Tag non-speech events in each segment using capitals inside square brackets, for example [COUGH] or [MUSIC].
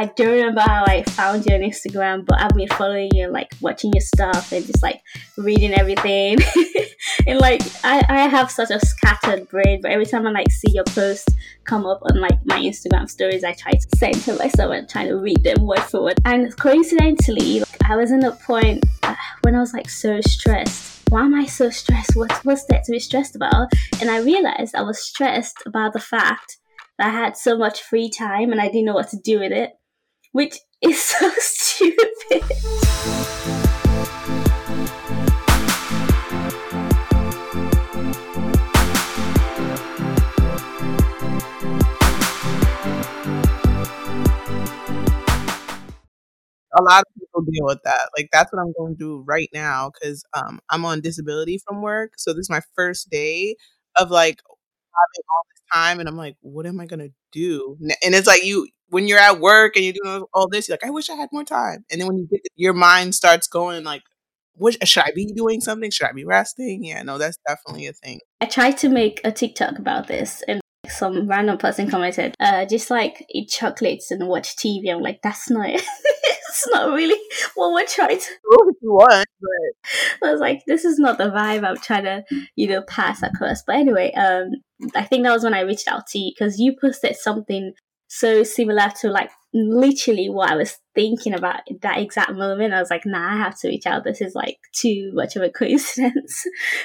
I don't remember how I found you on Instagram, but I've been following you and like watching your stuff and just like reading everything. [LAUGHS] and like I, I have such a scattered brain, but every time I like see your post come up on like my Instagram stories, I try to center myself and try to read them word for word. And coincidentally, like, I was in a point uh, when I was like so stressed why am I so stressed? What what's there to be stressed about? And I realized I was stressed about the fact that I had so much free time and I didn't know what to do with it, which is [LAUGHS] so stupid. a lot of people deal with that. Like that's what I'm going to do right now because um, I'm on disability from work. So this is my first day of like all this time, and I'm like, what am I gonna do? And it's like you when you're at work and you're doing all this, you're like, I wish I had more time. And then when you get your mind starts going like, what should I be doing something? Should I be resting? Yeah, no, that's definitely a thing. I tried to make a TikTok about this and some random person commented, uh, just like eat chocolates and watch TV. I'm like, that's not it. [LAUGHS] it's not really what we're trying to if you want, but I was like, this is not the vibe I'm trying to, you know, pass across. But anyway, um, I think that was when I reached out to you because you posted something so similar to like literally what I was thinking about that exact moment. I was like, nah, I have to reach out. This is like too much of a [LAUGHS] coincidence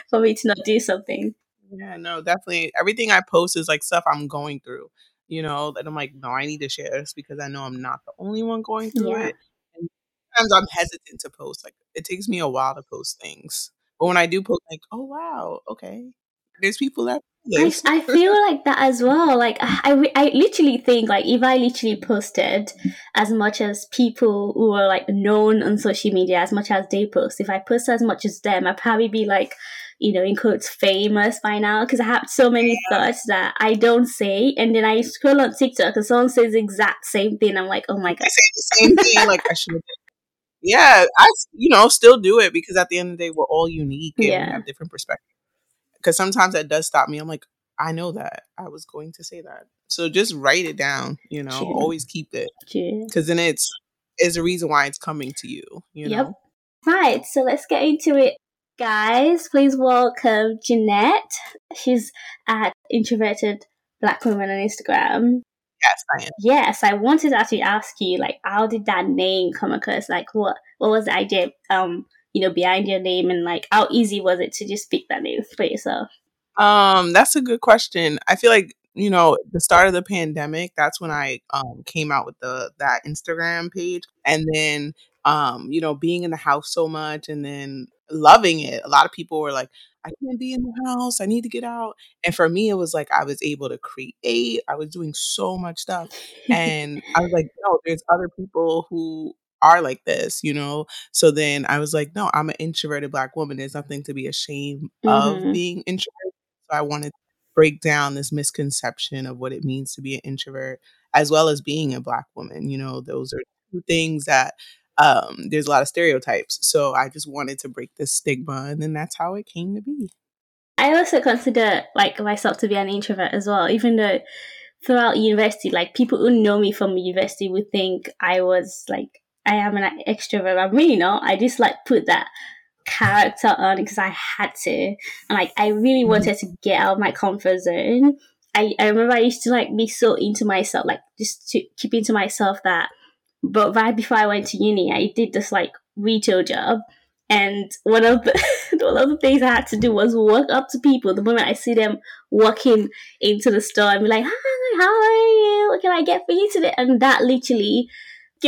for me to not do something. Yeah, no, definitely. Everything I post is like stuff I'm going through, you know, and I'm like, no, I need to share this because I know I'm not the only one going through yeah. it. And sometimes I'm hesitant to post. Like, it takes me a while to post things. But when I do post, like, oh, wow, okay. There's people that I, I feel like that as well. Like uh, I, I literally think like if I literally posted as much as people who are like known on social media as much as they post, if I post as much as them, I'd probably be like you know, in quotes, famous by now because I have so many yeah. thoughts that I don't say. And then I scroll on TikTok and someone says the exact same thing. I'm like, oh my God. I say the same thing. like, I should. Yeah, I, you know, still do it because at the end of the day, we're all unique and yeah. we have different perspectives. Because sometimes that does stop me. I'm like, I know that. I was going to say that. So just write it down, you know, always keep it. Because then it's is the reason why it's coming to you, you know? Yep. Right. So let's get into it guys, please welcome Jeanette. She's at Introverted Black Woman on Instagram. Yes, I am. Yes, I wanted to actually ask you, like, how did that name come across? Like, what what was the idea, um, you know, behind your name, and like, how easy was it to just pick that name for yourself? Um, that's a good question. I feel like you know the start of the pandemic. That's when I um came out with the that Instagram page, and then um, you know, being in the house so much, and then loving it. A lot of people were like, I can't be in the house. I need to get out. And for me, it was like I was able to create. I was doing so much stuff. And I was like, no, there's other people who are like this, you know? So then I was like, no, I'm an introverted black woman. There's nothing to be ashamed mm-hmm. of being introverted. So I wanted to break down this misconception of what it means to be an introvert, as well as being a black woman. You know, those are two things that um, there's a lot of stereotypes. So I just wanted to break this stigma, and then that's how it came to be. I also consider like myself to be an introvert as well, even though throughout university, like people who know me from university would think I was like I am an extrovert. I'm really not. I just like put that character on because I had to, and like I really mm-hmm. wanted to get out of my comfort zone. I, I remember I used to like be so into myself, like just to keep into myself that but right before I went to uni, I did this like retail job. And one of the [LAUGHS] one of the things I had to do was walk up to people the moment I see them walking into the store and be like, "Hi, how are you? What can I get for you today?" And that literally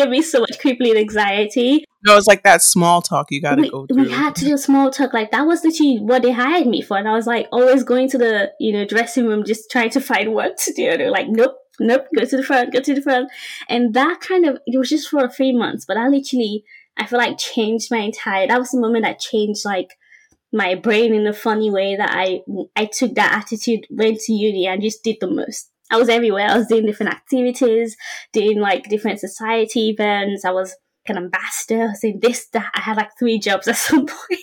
gave me so much crippling anxiety. No, it's like that small talk you got to go through. We had to do small talk. Like that was literally what they hired me for, and I was like always going to the you know dressing room, just trying to find work to do. And they're like, "Nope, nope, go to the front, go to the front. And that kind of, it was just for three months, but I literally, I feel like changed my entire, that was the moment that changed like my brain in a funny way that I, I took that attitude, went to uni and just did the most. I was everywhere. I was doing different activities, doing like different society events. I was an ambassador. I was doing this, that. I had like three jobs at [LAUGHS] some point.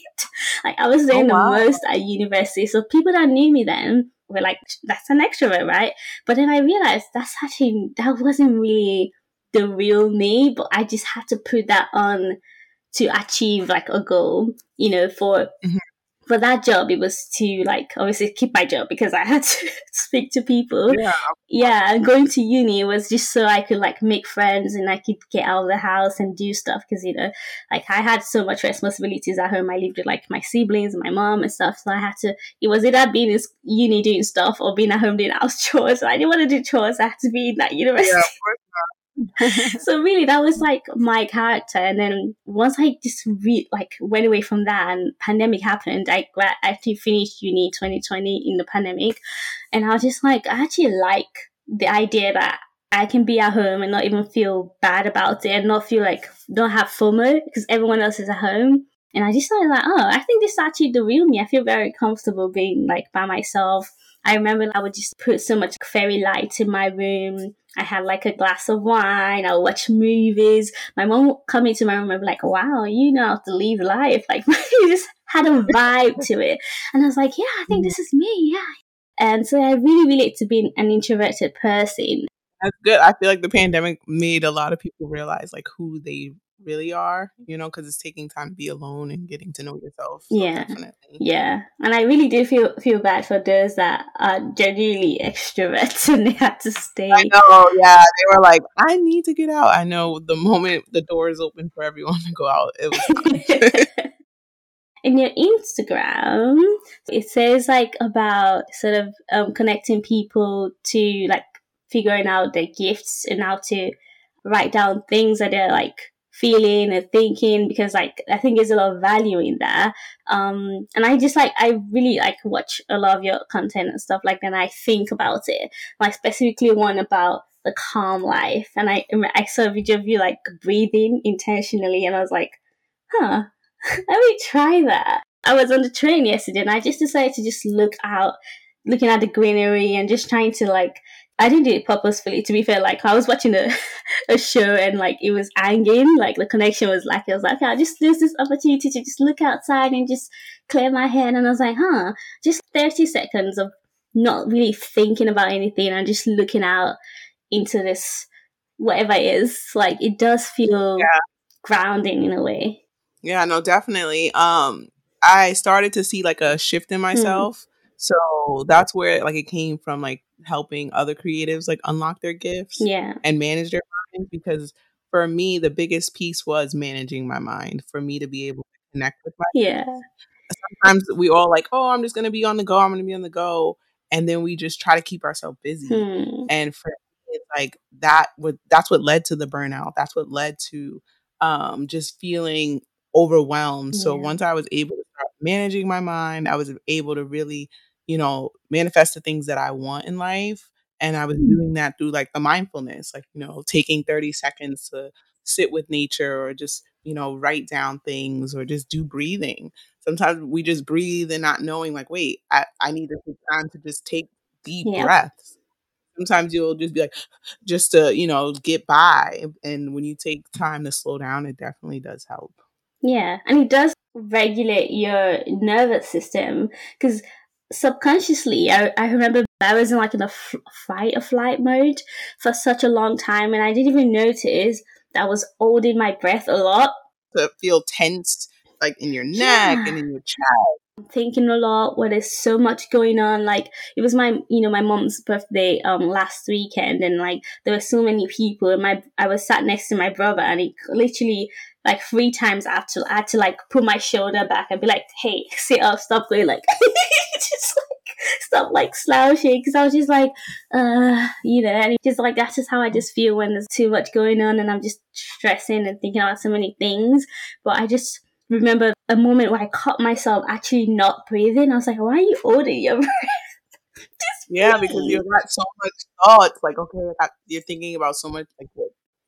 like I was doing oh, wow. the most at university. So people that knew me then were like, that's an extrovert, right? But then I realized that's actually, that wasn't really the real me, but I just had to put that on to achieve like a goal, you know, for mm-hmm for that job, it was to like obviously keep my job because I had [LAUGHS] to speak to people. Yeah. Yeah. And going to uni was just so I could like make friends and I could get out of the house and do stuff because, you know, like I had so much responsibilities at home. I lived with like my siblings and my mom and stuff. So I had to, it was either being in uni doing stuff or being at home doing house [LAUGHS] chores. So I didn't want to do chores. I had to be in that university. Yeah, [LAUGHS] so really that was like my character. And then once i just re- like went away from that and pandemic happened i actually finished uni 2020 in the pandemic. And i was just like i actually like the idea that i can be at home and not even feel bad about it and not feel like don't have fomo because everyone else is at home. And i just started like oh i think this is actually the real me. I feel very comfortable being like by myself I remember I would just put so much fairy lights in my room. I had like a glass of wine. I would watch movies. My mom would come into my room and be like, wow, you know how to live life. [LAUGHS] Like, [LAUGHS] you just had a vibe to it. And I was like, yeah, I think this is me. Yeah. And so I really relate to being an introverted person. That's good. I feel like the pandemic made a lot of people realize like who they really are, you know, because it's taking time to be alone and getting to know yourself. So yeah, definitely. yeah, and I really do feel feel bad for those that are genuinely [LAUGHS] extroverts and they had to stay. I know, yeah, they were like, I need to get out. I know the moment the door is open for everyone to go out, it was. [LAUGHS] in your Instagram, it says like about sort of um, connecting people to like figuring out their gifts and how to write down things that they're like feeling and thinking because like I think there's a lot of value in there. Um, and I just like I really like watch a lot of your content and stuff like that. And I think about it. Like specifically one about the calm life, and I I saw a video of you like breathing intentionally, and I was like, huh, [LAUGHS] let me try that. I was on the train yesterday, and I just decided to just look out, looking at the greenery, and just trying to like I didn't do it purposefully. To be fair, like I was watching a, [LAUGHS] a show and like it was hanging, like the connection was like I was like, okay, I just use this opportunity to just look outside and just clear my head. And I was like, huh, just thirty seconds of not really thinking about anything and just looking out into this whatever it is. Like it does feel yeah. grounding in a way. Yeah, no, definitely. Um, I started to see like a shift in hmm. myself. Mm. So that's where like it came from like helping other creatives like unlock their gifts yeah. and manage their mind because for me the biggest piece was managing my mind for me to be able to connect with my yeah sometimes we all like oh i'm just gonna be on the go i'm gonna be on the go and then we just try to keep ourselves busy hmm. and for it's like that would that's what led to the burnout that's what led to um just feeling overwhelmed yeah. so once i was able to start managing my mind i was able to really you know, manifest the things that I want in life. And I was mm. doing that through like the mindfulness, like, you know, taking 30 seconds to sit with nature or just, you know, write down things or just do breathing. Sometimes we just breathe and not knowing, like, wait, I, I need to take time to just take deep yeah. breaths. Sometimes you'll just be like, [SIGHS] just to, you know, get by. And when you take time to slow down, it definitely does help. Yeah. And it does regulate your nervous system because subconsciously, I, I remember I was in like in a f- fight or flight mode for such a long time, and I didn't even notice that I was holding my breath a lot. To feel tense, like in your neck yeah. and in your chest. I'm thinking a lot where there's so much going on. Like it was my, you know, my mom's birthday um last weekend, and like there were so many people. And my I was sat next to my brother, and he literally like three times after I had to like put my shoulder back and be like, "Hey, [LAUGHS] sit up, stop going like." [LAUGHS] just like stop like slouching because I was just like, uh, you know, and just like that's just how I just feel when there's too much going on and I'm just stressing and thinking about so many things. But I just remember a moment where I caught myself actually not breathing. I was like, why are you holding your [LAUGHS] breath? yeah, because you've got so much thoughts. Like, okay, you're thinking about so much like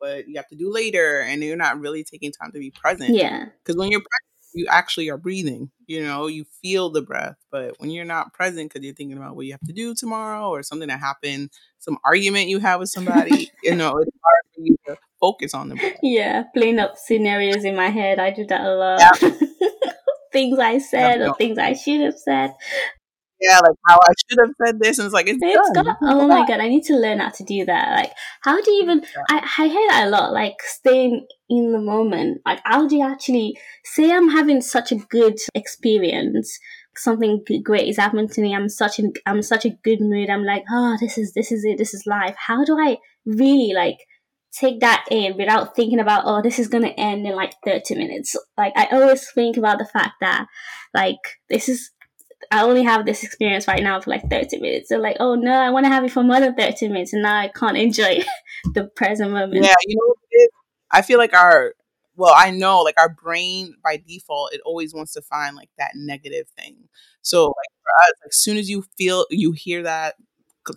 what, what you have to do later, and you're not really taking time to be present. Yeah, because when you're present you actually are breathing. You know, you feel the breath. But when you're not present because you're thinking about what you have to do tomorrow or something that happened, some argument you have with somebody, [LAUGHS] you know, it's hard for you to focus on the breath. Yeah, playing up scenarios in my head. I do that a lot. Yeah. [LAUGHS] things I said or things I should have said. Yeah, like how I should have said this, and it's like it's, It's done. got, oh my god, I need to learn how to do that. Like, how do you even? I, I hear that a lot. Like, staying in the moment. Like, how do you actually say I'm having such a good experience? Something great is happening to me. I'm such in I'm such a good mood. I'm like, oh, this is this is it. This is life. How do I really like take that in without thinking about oh, this is gonna end in like 30 minutes? Like, I always think about the fact that like this is I only have this experience right now for like 30 minutes. So like, oh no, I want to have it for more than 30 minutes and now I can't enjoy [LAUGHS] the present moment. Yeah, you know what it is? I feel like our well, I know like our brain by default it always wants to find like that negative thing. So like for us, as soon as you feel you hear that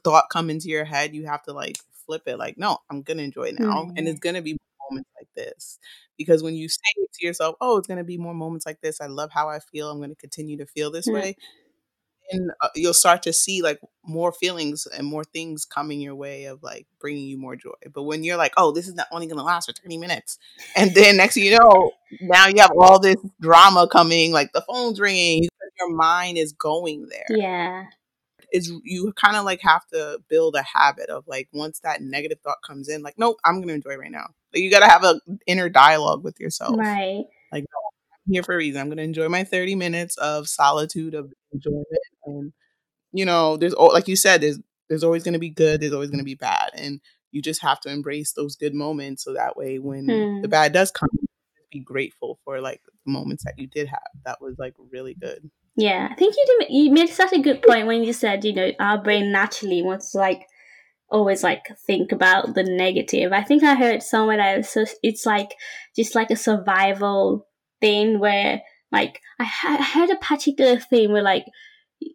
thought come into your head, you have to like flip it like, no, I'm gonna enjoy it now. And Mm. it's gonna be moments like this. Because when you say it to yourself, oh, it's gonna be more moments like this. I love how I feel. I'm gonna continue to feel this Mm. way and uh, you'll start to see like more feelings and more things coming your way of like bringing you more joy. But when you're like, oh, this is not only going to last for 30 minutes, [LAUGHS] and then next thing you know, now you have all this drama coming, like the phone's ringing, your mind is going there. Yeah. Is you kind of like have to build a habit of like once that negative thought comes in, like, nope, I'm going to enjoy right now. You got to have a inner dialogue with yourself. Right. Like, no, I'm here for a reason. I'm going to enjoy my 30 minutes of solitude, of enjoyment. And, you know, there's, like you said, there's, there's always going to be good, there's always going to be bad. And you just have to embrace those good moments so that way when the Hmm. bad does come, be grateful for like the moments that you did have. That was like really good. Yeah. I think you did, you made such a good point when you said, you know, our brain naturally wants to like always like think about the negative. I think I heard somewhere that it's, so it's like just like a survival thing where like I, ha- I heard a particular thing where like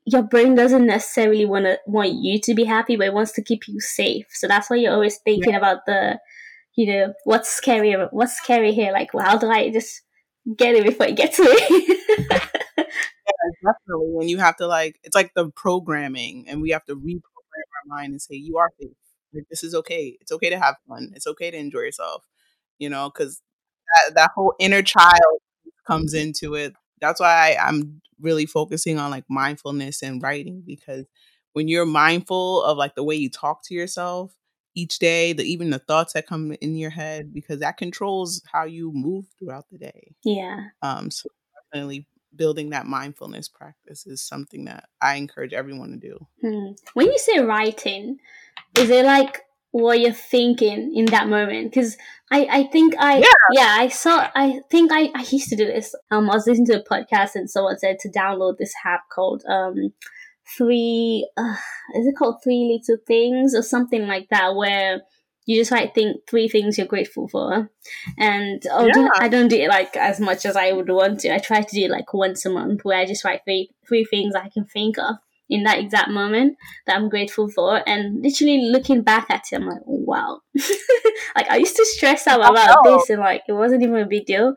your brain doesn't necessarily want to want you to be happy, but it wants to keep you safe. So that's why you're always thinking about the, you know, what's scary, what's scary here? Like, well, how do I just get it before it gets me? [LAUGHS] Definitely. And you have to like, it's like the programming, and we have to reprogram our mind and say, you are safe. Like, this is okay. It's okay to have fun. It's okay to enjoy yourself, you know, because that, that whole inner child comes into it. That's why I, I'm really focusing on like mindfulness and writing because when you're mindful of like the way you talk to yourself each day, the even the thoughts that come in your head, because that controls how you move throughout the day. yeah. Um, so definitely building that mindfulness practice is something that I encourage everyone to do. Hmm. When you say writing, is it like what you're thinking in that moment? Because I, I think I Yeah. yeah I saw I think I, I used to do this. Um, I was listening to a podcast and someone said to download this app called um three uh, is it called three little things or something like that where you just like think three things you're grateful for and oh, Yeah. I don't do it like as much as I would want to. I try to do it like once a month where I just write three three things I can think of in that exact moment that I'm grateful for. And literally looking back at it, I'm like, oh, wow. [LAUGHS] like I used to stress out about this and like it wasn't even a big deal.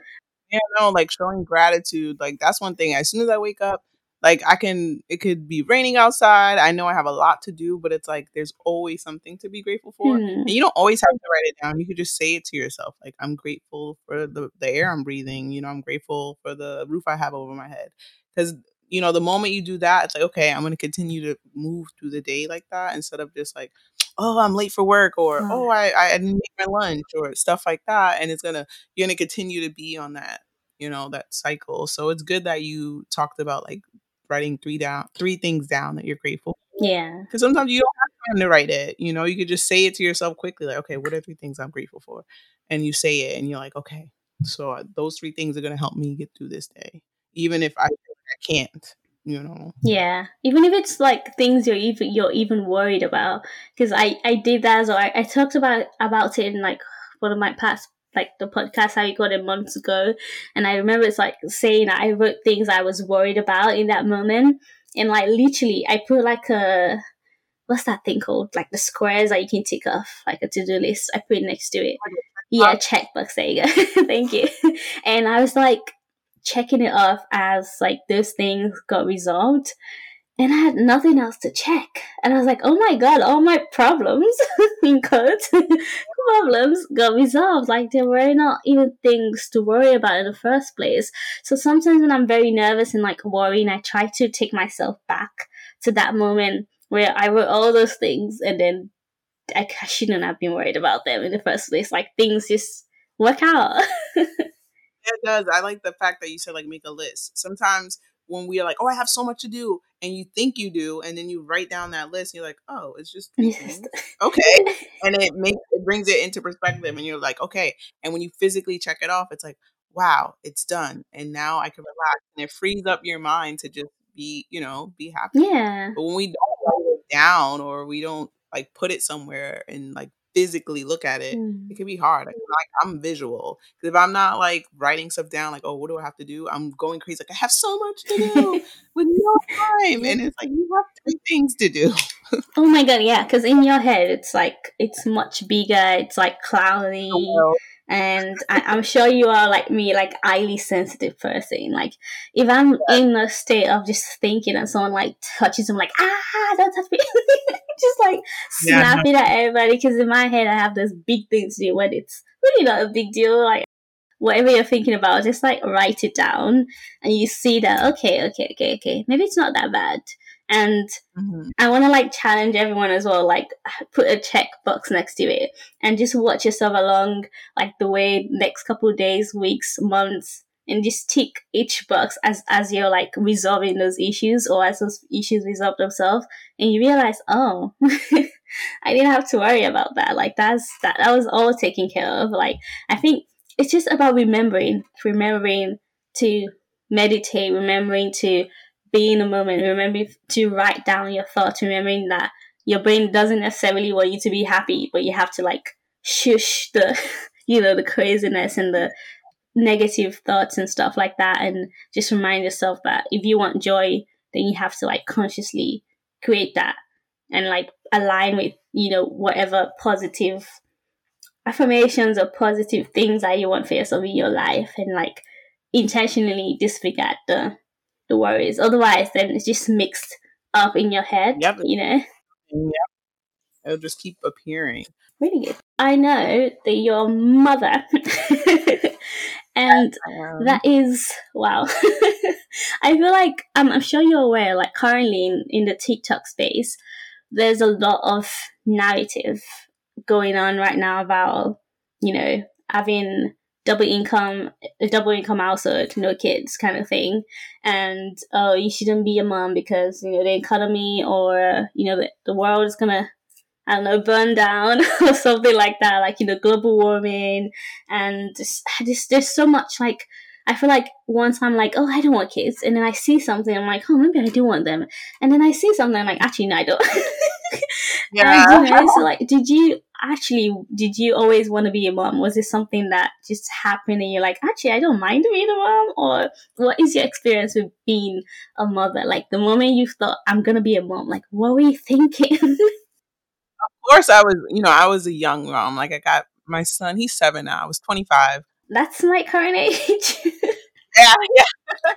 Yeah, no, like showing gratitude, like that's one thing. As soon as I wake up, like I can, it could be raining outside. I know I have a lot to do, but it's like there's always something to be grateful for. Hmm. And you don't always have to write it down. You could just say it to yourself. Like, I'm grateful for the, the air I'm breathing. You know, I'm grateful for the roof I have over my head. Because, you know, the moment you do that, it's like, okay, I'm going to continue to move through the day like that instead of just like, oh, I'm late for work or, Right. oh, I, I didn't make my lunch or stuff like that. And it's going to, you're going to continue to be on that, you know, that cycle. So it's good that you talked about like writing three down, three things down that you're grateful Yeah. because sometimes you don't have time to write it. You know, you could just say it to yourself quickly, like, okay, what are three things I'm grateful for? And you say it, and you're like, okay, so uh, those three things are gonna help me get through this day, even if I I can't. You know, Yeah, even if it's like things you're even you're even worried about, because I I did that as well. I, I talked about about it in like one of my past like the podcast I recorded months ago, and I remember it's like saying I wrote things I was worried about in that moment, and like literally I put like a what's that thing called like the squares that you can tick off like a to do list. I put it next to it. Yeah, checkbox. There you go. [LAUGHS] Thank you. And I was like checking it off as like those things got resolved. And I had nothing else to check. And I was like, oh my god, all my problems, [LAUGHS] in quotes, [LAUGHS] problems got resolved. Like there were not even things to worry about in the first place. So sometimes when I'm very nervous and like worrying, I try to take myself back to that moment where I wrote all those things and then I, I shouldn't have been worried about them in the first place. Like things just work out. [LAUGHS] it does. I like the fact that you said like make a list. Sometimes when we are like, oh, I have so much to do, and you think you do, and then you write down that list, and you're like, oh, it's just [LAUGHS] okay, and it makes it brings it into perspective, and you're like, okay, and when you physically check it off, it's like, wow, it's done, and now I can relax, and it frees up your mind to just be, you know, be happy. Yeah. But when we don't write it down or we don't like put it somewhere and like physically look at it, mm. it can be hard. Like, I'm visual if I'm not like writing stuff down, like, oh, what do I have to do? I'm going crazy. Like, I have so much to do [LAUGHS] with no time, and it's like you have three things to do. oh my god, yeah, because in your head, it's like it's much bigger. It's like [LAUGHS] cloudy. Oh, and I, am sure you are like me, like highly sensitive person. Like if I'm in a state of just thinking and someone like touches, I'm like, ah, don't touch me, [LAUGHS] just like snapping yeah. at everybody. Because in my head, I have this big thing to do when it's really not a big deal. Like whatever you're thinking about, just like write it down, and you see that okay, okay, okay, okay, maybe it's not that bad. And mm-hmm. I want to like challenge everyone as well, like put a check box next to it and just watch yourself along like the way next couple days, weeks, months, and just tick each box as, as you're like resolving those issues or as those issues resolve themselves. And you realize, oh, [LAUGHS] I didn't have to worry about that. Like that's, that, that was all taken care of. Like, I think it's just about remembering, remembering to meditate, remembering to be in the moment, remember to write down your thoughts, remembering that your brain doesn't necessarily want you to be happy, but you have to like shush the, [LAUGHS] you know, the craziness and the negative thoughts and stuff like that. And just remind yourself that if you want joy, then you have to like consciously create that and like align with, you know, whatever positive affirmations or positive things that you want for yourself in your life and like intentionally disregard the the worries. Otherwise, then it's just mixed up in your head. Yep. You know. Yep. It'll just keep appearing. Really good. I know that your mother, [LAUGHS] and um. that is wow. [LAUGHS] I feel like um, I'm sure you're aware. Like currently in, in the TikTok space, there's a lot of narrative going on right now about you know having double income, a double income household, no kids kind of thing. And, oh, you shouldn't be a mom because, you know, the economy or, you know, the, the world is going to, I don't know, burn down [LAUGHS] or something like that, like, you know, global warming. And just, just, there's so much like, I feel like once I'm like, oh, I don't want kids, and then I see something, I'm like, oh, maybe I do want them, and then I see something, I'm like, actually, no, I don't. [LAUGHS] [LAUGHS] Uh, yeah. And, you know, so like, did you actually did you always want to be a mom? Was it something that just happened and you're like, actually, I don't mind being a mom? Or what is your experience with being a mother? Like the moment you thought, I'm gonna be a mom, like what were you thinking? [LAUGHS] of course, I was. You know, I was a young mom. Like I got my son. He's seven now. I was 25. That's my current [LAUGHS] age. Yeah, [LAUGHS] yeah.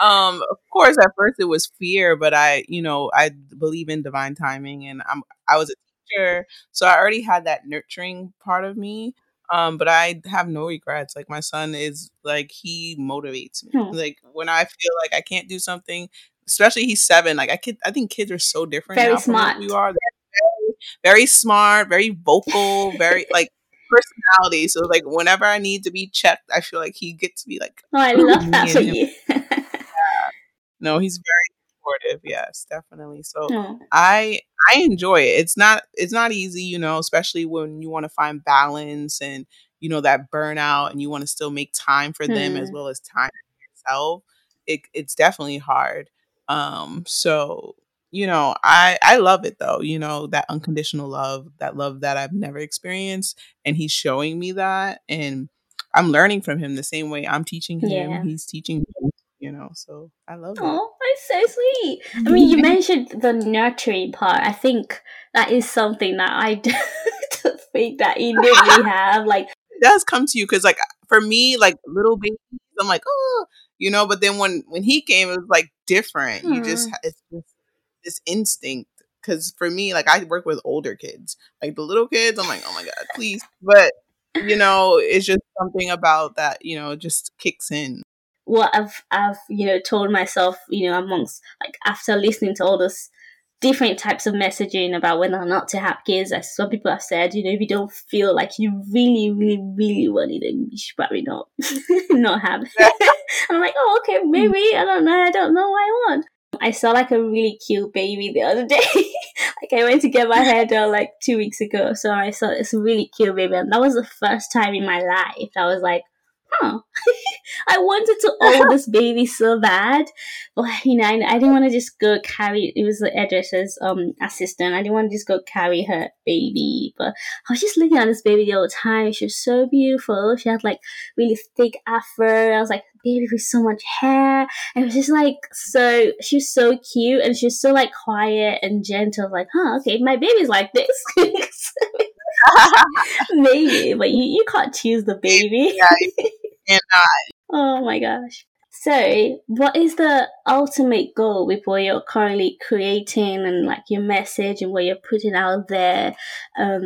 um, of course, at first it was fear, but I, you know, I believe in divine timing, and I'm. I was a teacher, so I already had that nurturing part of me. Um, but I have no regrets. Like my son is like he motivates me. Hmm. Like when I feel like I can't do something, especially he's seven. Like I kid, I think kids are so different. Very smart. we are. Very, very smart, very vocal, very like personality. So like whenever I need to be checked, I feel like he gets me like. Oh, I love that for you. yeah. No, he's very supportive. Yes, definitely. So oh. I I enjoy it. It's not it's not easy, you know, especially when you want to find balance and you know that burnout and you want to still make time for them as hmm. well as time for yourself. It it's definitely hard. Um so you know, I I love it though, you know, that unconditional love, that love that I've never experienced and he's showing me that and I'm learning from him the same way I'm teaching him, yeah. he's teaching me you know. So I love it. Oh, that's so sweet. I mean, you [LAUGHS] mentioned the nurturing part. I think that is something that I [LAUGHS] don't think that innately [LAUGHS] have. Like, it does come to you because, like, for me, like little babies, I'm like, oh, you know. But then when when he came, it was like different. Hmm. You just it's just this instinct. Because for me, like I work with older kids, like the little kids, I'm like, oh my god, please. But you know, it's just something about that, you know, just kicks in what I've I've you know told myself you know amongst like after listening to all those different types of messaging about whether or not to have kids. As some people have said, you know, if you don't feel like you really, really, really want it, then you should probably not [LAUGHS] not have it. [LAUGHS] I'm like, oh, okay, maybe I don't know. I don't know what I want. I saw like a really cute baby the other day. [LAUGHS] like I went to get my hair done like two weeks ago, so I saw this really cute baby, and that was the first time in my life I was like, huh. [LAUGHS] I wanted to hold this baby so bad, but you know, I, I didn't want to just go carry. It was the hairdresser's um assistant. I didn't want to just go carry her baby, but I was just looking at this baby the whole time. She was so beautiful. She had like really thick afro. I was like, baby with so much hair. And it was just like so. She was so cute, and she was so like quiet and gentle. Like, huh, okay, my baby's like this. [LAUGHS] Maybe, but you, you can't choose the baby. [LAUGHS] Yeah, Oh my gosh. So, what is the ultimate goal with what you're currently creating and like your message and what you're putting out there? Um,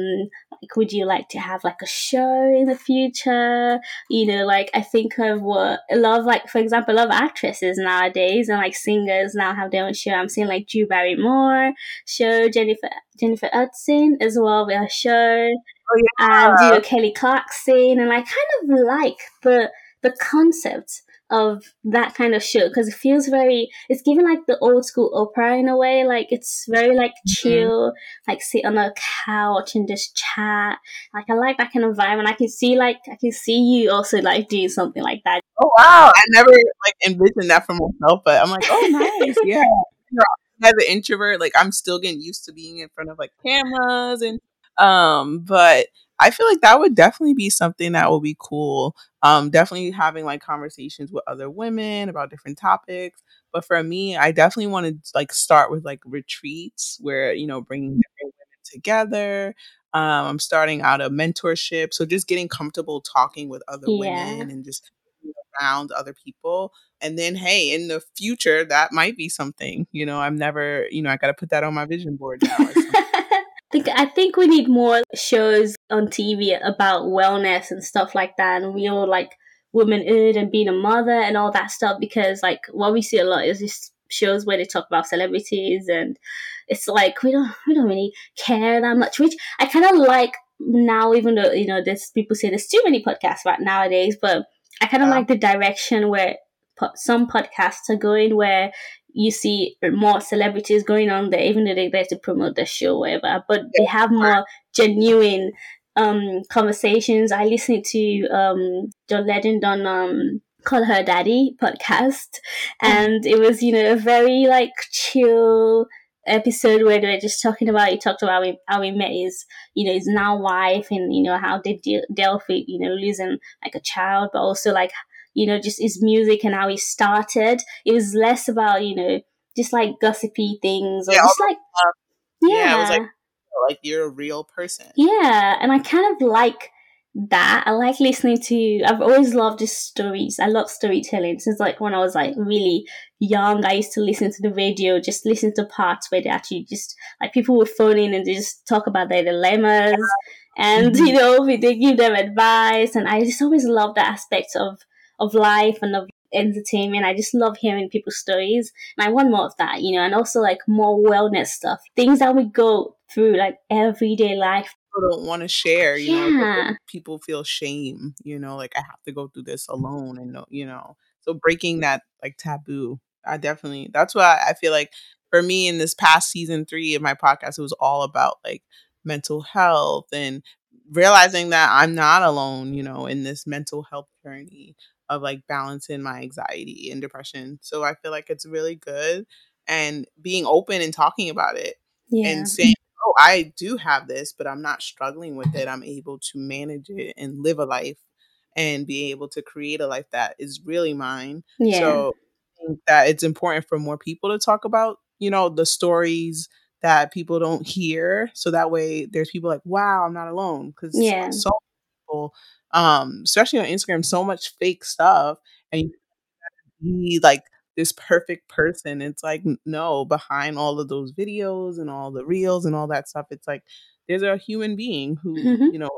like, would you like to have like a show in the future? You know, like I think of what a lot of like, for example, a lot of actresses nowadays and like singers now have their own show. I'm seeing like Drew Barrymore show, Jennifer Jennifer Hudson as well with her show. Oh, yeah. And you know Kelly Clarkson, and I kind of like the the concept of that kind of show because it feels very it's given like the old school Oprah in a way like it's very like Mm-hmm. chill like sit on a couch and just chat like i like that kind of vibe and i can see like i can see you also like doing something like that Oh wow! I never like envisioned that for myself, but I'm like, oh [LAUGHS] nice, yeah. As an introvert, like I'm still getting used to being in front of like cameras and um, but I feel like that would definitely be something that will be cool. Um, definitely having like conversations with other women about different topics. But for me, I definitely want to like start with like retreats where you know bringing different women together. Um, I'm starting out a mentorship, so just getting comfortable talking with other Yeah. women and just around other people. And then, hey, in the future, that might be something. You know, I'm never, you know, I got to put that on my vision board now. I think I think we need more shows on TV about wellness and stuff like that, and real like womanhood and being a mother and all that stuff. Because like what we see a lot is just shows where they talk about celebrities, and it's like we don't we don't really care that much. Which I kind of like now, even though you know there's people say there's too many podcasts right nowadays, but I kind of like the direction where some podcasts are going, where you see more celebrities going on there, even though they're there to promote the show, or whatever. But they have more genuine um, conversations. I listened to um, John Legend on um, Call Her Daddy podcast, and it was you know a very like chill episode where they were just talking about he talked about how he, how he met his you know his now wife and you know how they deal, dealt with you know losing like a child but also like you know just his music and how he started it was less about you know just like gossipy things or Yeah, just like yeah yeah, was like- like you're a real person. yeah, and I kind of like that. I like listening to. I've always loved just stories. I love storytelling since like when I was like really young. I used to listen to the radio, just listen to parts where they actually just like people would phone in and they just talk about their dilemmas, and Mhm. [LAUGHS] you know they give them advice. And I just always love that aspect of of life and of entertainment. I just love hearing people's stories, and I want more of that, you know, and also like more wellness stuff, things that we go through like everyday life. People don't want to share, you know. Yeah. because People feel shame, you know, like I have to go through this alone, and you know, so breaking that like taboo. I definitely. That's why I feel like for me in this past season three of my podcast, it was all about like mental health and realizing that I'm not alone, you know, in this mental health journey of like balancing my anxiety and depression. So I feel like it's really good and being open and talking about it Yeah. and saying, "Oh, I do have this, but I'm not struggling with it. I'm able to manage it and live a life and be able to create a life that is really mine." yeah. So I think that it's important for more people to talk about, you know, the stories that people don't hear, so that way there's people like, "Wow, I'm not alone." Because Yeah. so people, um, especially on Instagram, so much fake stuff, and you be like this perfect person. It's like no, behind all of those videos and all the reels and all that stuff, it's like there's a human being who, Mhm. you know,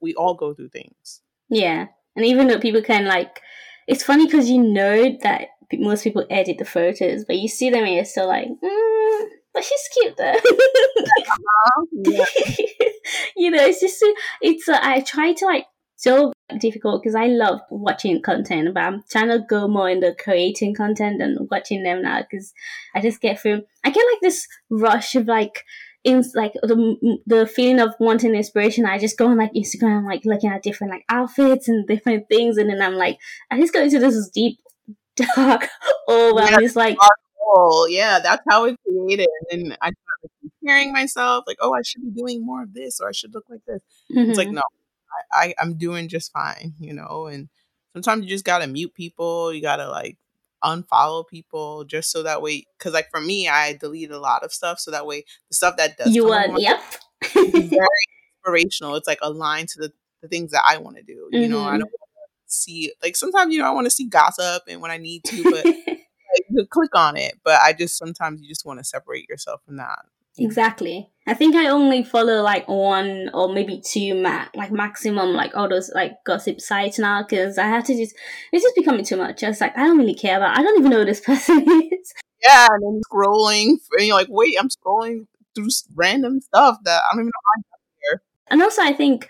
we all go through things. Yeah. And even though people can like, it's funny because you know that most people edit the photos, but you see them and you're still like, mm, but she's cute though. uh-huh. [LAUGHS] yeah. [LAUGHS] you know, it's just it's. Uh, I try to like so difficult because I love watching content, but I'm trying to go more into creating content and watching them now because I just get through. I get like this rush of like in like the the feeling of wanting inspiration. I just go on like Instagram, like looking at different like outfits and different things, and then I'm like, I just go into this deep [LAUGHS] dark hole. Yeah, I'm just like. Yeah, that's how it's created. And I started comparing myself, like, oh, I should be doing more of this, or I should look like this. Mm-hmm. It's like, mm-hmm. no, I, I'm doing just fine, you know. And sometimes you just gotta mute people. You gotta like unfollow people just so that way. Because like for me, I delete a lot of stuff so that way the stuff that does you want, yep, very [LAUGHS] inspirational. It's like aligned to the the things that I want to do. You mm-hmm. know, I mm-hmm. don't see like sometimes you know I want to see gossip and when I need to, but [LAUGHS] like, click on it. But I just sometimes you just want to separate yourself from that. Exactly. I think I only follow like one or maybe two ma- like maximum like all those like gossip sites now because I have to just it's just becoming too much. I was like I don't really care about. I don't even know who this [LAUGHS] person is. Yeah, and then scrolling and you're like, wait, I'm scrolling through random stuff that I don't even know how I got here. And also, I think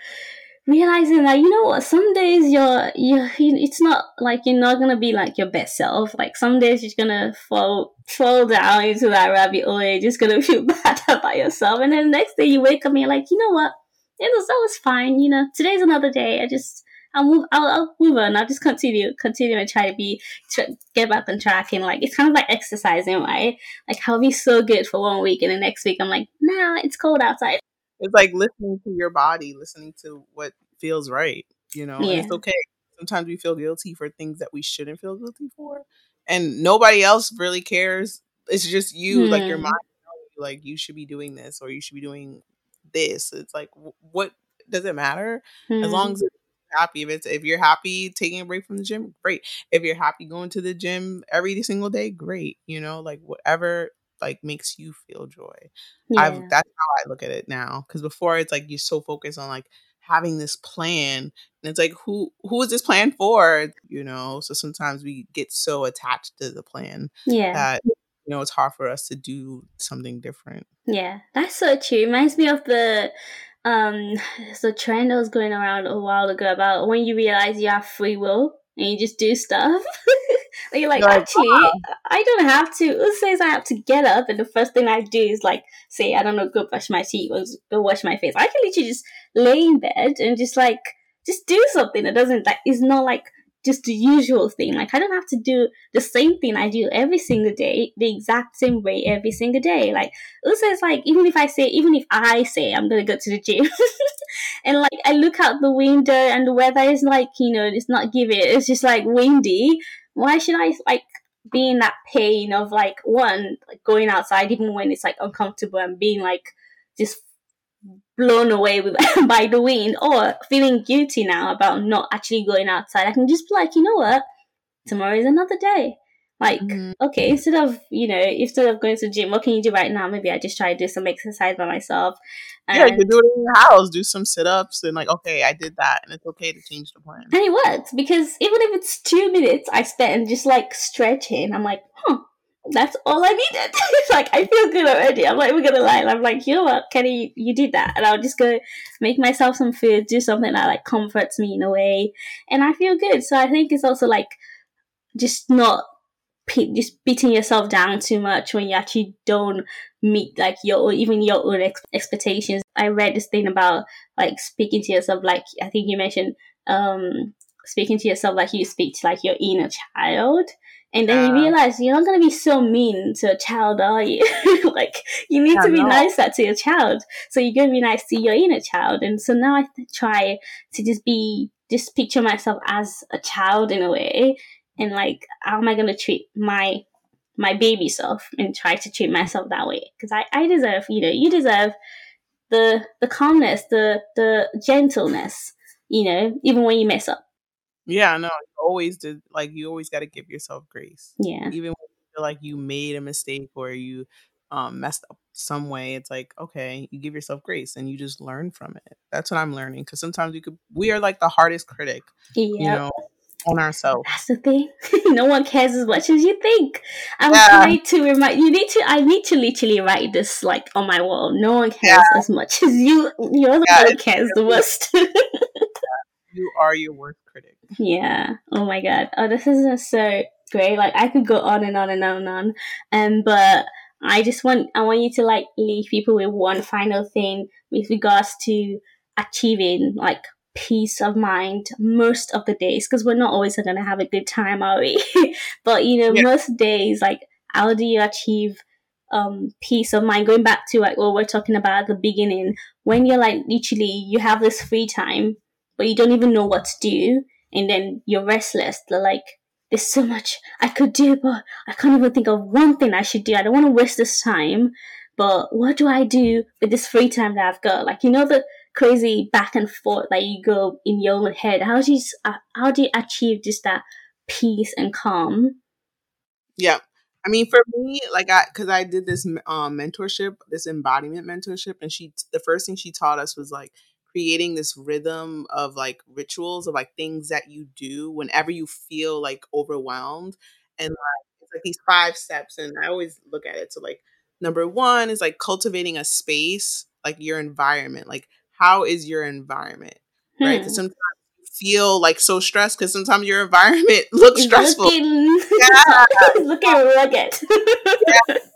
realizing that you know what some days you're you it's not like you're not gonna be like your best self like some days you're gonna fall fall down into that rabbit hole you're just gonna [LAUGHS] feel bad about yourself and then the next day you wake up and you're like you know what it was that was fine you know today's another day i just I'll move. I'll, I'll move on. I'll just continue, continue, and try to be, to get back on track. And like, it's kind of like exercising, right? Like, I'll be so good for one week, and the next week I'm like, nah, it's cold outside it's like listening to your body, listening to what feels right, you know. Yeah. it's okay. Sometimes we feel guilty for things that we shouldn't feel guilty for, and nobody else really cares. It's just you, like your hmm. mind, like you should be doing this or you should be doing this. It's like what does it matter as long hmm. as happy. If it's if you're happy taking a break from the gym, great. If you're happy going to the gym every single day, great. You know, like whatever like makes you feel joy. Yeah. I've that's how I look at it now. Because before it's like you're so focused on like having this plan and it's like who who is this plan for? you know so sometimes we get so attached to the plan yeah. that you know it's hard for us to do something different. Yeah that's so true reminds me of the um [SIGHS] the trend that was going around a while ago about when you realize you have free will and you just do stuff [LAUGHS] you're like, like actually, wow. I don't have to. Who says I have to get up and the first thing I do is like say, I don't know, go brush my teeth or go wash my face. I can literally just lay in bed and just like just do something that doesn't like is not like just the usual thing. Like I don't have to do the same thing I do every single day, the exact same way every single day. Like also it's like even if I say even if I say I'm gonna go to the gym [LAUGHS] and like I look out the window and the weather is like, you know, it's not giving it's just like windy why should I like be in that pain of like one like going outside even when it's like uncomfortable and being like just blown away with [LAUGHS] by the wind or feeling guilty now about not actually going outside. I can just be like, you know what? Tomorrow is another day. Like, mm-hmm. okay, instead of, you know, instead of going to the gym, what can you do right now? Maybe I just try to do some exercise by myself. And yeah, you can do it in your house. Do some sit ups and like, okay, I did that, and it's okay to change the plan. And it works because even if it's two minutes I spend just like stretching, I'm like, huh, that's all I needed. [LAUGHS] It's like I feel good already. I'm like, we're gonna lie. And I'm like, you know what, Kenny, you did that, and I'll just go make myself some food, do something that like comforts me in a way, and I feel good. So I think it's also like just not just beating yourself down too much when you actually don't meet like your even your own ex- expectations. I read this thing about like speaking to yourself, like I think you mentioned, um, speaking to yourself like you speak to like your inner child. And then you realize you're not gonna be so mean to a child, are you? [LAUGHS] like you need to be nicer to your child, so you're gonna be nice to your inner child. And so now I try to just be, just picture myself as a child in a way, and like how am i going to treat my my baby self and try to treat myself that way? Because I, I deserve you know you deserve the the calmness the the gentleness you know even when you mess up yeah no always did like you always got to give yourself grace yeah even when you feel like you made a mistake or you um, messed up some way it's like okay you give yourself grace and you just learn from it that's what i'm learning because sometimes you could we are like the hardest critic yep. you know on ourselves. That's the thing. [LAUGHS] no one cares as much as you think. I'm yeah. trying to remind you need to I need to literally write this like on my wall. No one cares yeah. as much as you you're the yeah, one who cares the most. [LAUGHS] you are your worst critic. Yeah. Oh my god. Oh this is so great. Like I could go on and on and on and on. Um but I just want I want you to like leave people with one final thing with regards to achieving like peace of mind most of the days because we're not always going to have a good time, are we? [LAUGHS] but you know, yeah. most days, like, how do you achieve um, peace of mind? Going back to like what we're talking about at the beginning, when you're like literally you have this free time, you don't even know what to do, and then you're restless. Like, there's so much I could do, but I can't even think of one thing I should do. I don't want to waste this time. But what do I do with this free time that I've got? Like, you know, the crazy back and forth that you go in your own head. How do you uh, how do you achieve just that peace and calm? Yeah. I mean, for me, like I, because I did this um, mentorship, this embodiment mentorship, and she, the first thing she taught us was like creating this rhythm of like rituals of like things that you do whenever you feel like overwhelmed, and like it's like these five steps, and I always look at it. So like number one is like cultivating a space, like your environment, like how is your environment, hmm. right? Because sometimes you feel like so stressed because sometimes your [LAUGHS] environment looks stressful. Looking, [LAUGHS] yeah. looking rugged. yeah. [LAUGHS]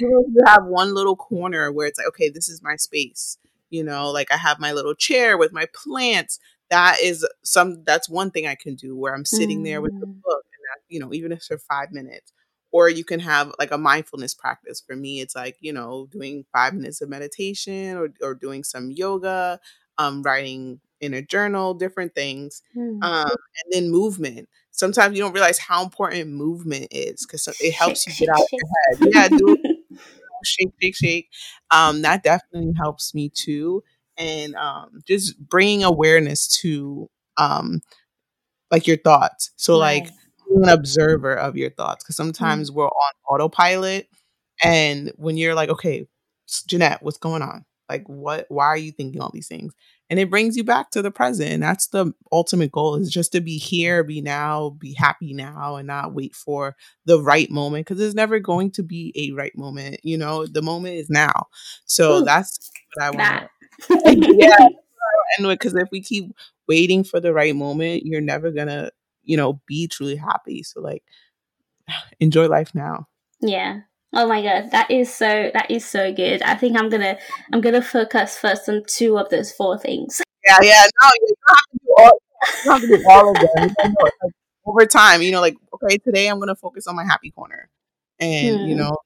You have one little corner where it's like, okay, this is my space. You know, like I have my little chair with my plants. That is some. That's one thing I can do where I'm sitting mm. there with the mm. book, and that, you know, even if it's for five minutes or you can have like a mindfulness practice for me it's like you know doing five minutes of meditation or, or doing some yoga um, writing in a journal different things mm. um, and then movement sometimes you don't realize how important movement is because it helps you get out of your head yeah do shake shake shake um, that definitely helps me too and um, just bringing awareness to um, like your thoughts so right. like an observer of your thoughts because sometimes mm-hmm. we're on autopilot and when you're like okay jeanette what's going on like what why are you thinking all these things and it brings you back to the present and that's the ultimate goal is just to be here be now be happy now and not wait for the right moment because there's never going to be a right moment you know the moment is now so Ooh, that's what i want [LAUGHS] yeah and because if we keep waiting for the right moment you're never gonna you know, be truly happy. So like [SIGHS] enjoy life now. Yeah. Oh my god, that is so that is so good. I think I'm gonna I'm gonna focus first on two of those four things. [LAUGHS] Yeah, yeah. No, you don't have to do all you don't have to do all of them. like, over time, you know, like okay, today I'm gonna focus on my happy corner, and hmm. you know,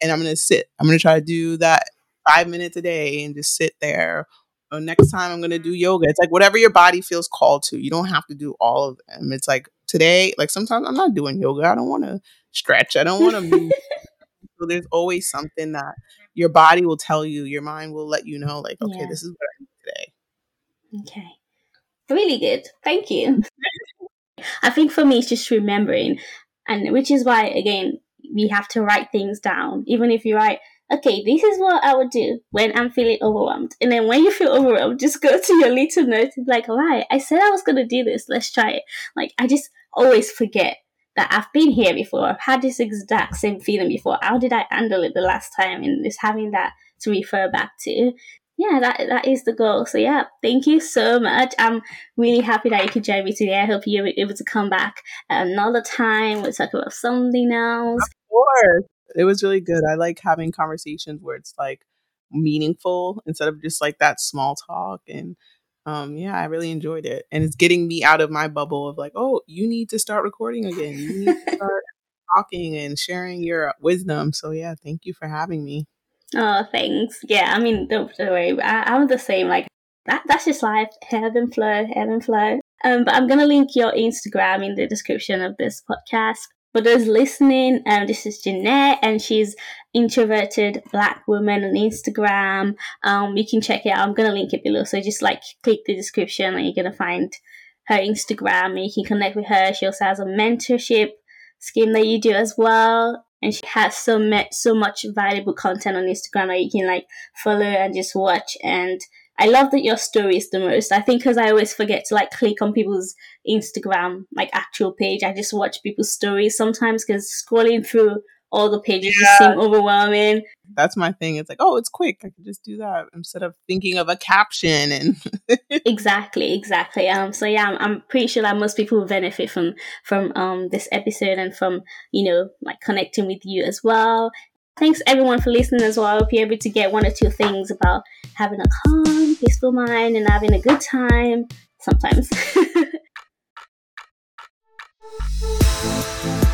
and I'm gonna sit. I'm gonna try to do that five minutes a day and just sit there or next time I'm gonna do yoga. It's like whatever your body feels called to. You don't have to do all of them. It's like today, like sometimes I'm not doing yoga. I don't want to stretch. I don't want to move. [LAUGHS] so there's always something that your body will tell you. Your mind will let you know, like, okay, yeah. this is what I need today. Okay, really good. Thank you. [LAUGHS] I think for me, it's just remembering, and which is why again we have to write things down. Even if you write okay, this is what I would do when I'm feeling overwhelmed. And then when you feel overwhelmed, just go to your little note and like, all right, I said I was going to do this. Let's try it. Like, I just always forget that I've been here before. I've had this exact same feeling before. How did I handle it the last time? And just having that to refer back to. Yeah, that that is the goal. So yeah, thank you so much. I'm really happy that you could join me today. I hope you're able to come back another time. We'll talk about something else. Of course it was really good. I like having conversations where it's like meaningful instead of just like that small talk and um yeah, I really enjoyed it. And it's getting me out of my bubble of like, oh, you need to start recording again. You need to [LAUGHS] start talking and sharing your wisdom. So yeah, thank you for having me. Oh, thanks. Yeah, I mean, don't, don't worry. I, am the same. Like that. That's just life. Ebb and flow. Ebb and flow. Um, but I'm gonna link your Instagram in the description of this podcast. For those listening, um, this is Jeanette, and she's introverted black woman on Instagram. Um, you can check it out. I'm gonna link it below. So just like click the description, and you're gonna find her Instagram, and you can connect with her. She also has a mentorship scheme that you do as well, and she has so much so much valuable content on Instagram that you can like follow and just watch and I love that your stories the most. I think because I always forget to like click on people's Instagram like actual page. I just watch people's stories sometimes because scrolling through all the pages yeah. just seem overwhelming. That's my thing. It's like, oh, it's quick. I can just do that instead of thinking of a caption and [LAUGHS] exactly, exactly. Um, so yeah, I'm, I'm pretty sure that most people will benefit from from um this episode and from you know like connecting with you as well. Thanks everyone for listening as well. I hope you're able to get one or two things about having a calm, peaceful mind and having a good time sometimes. [LAUGHS]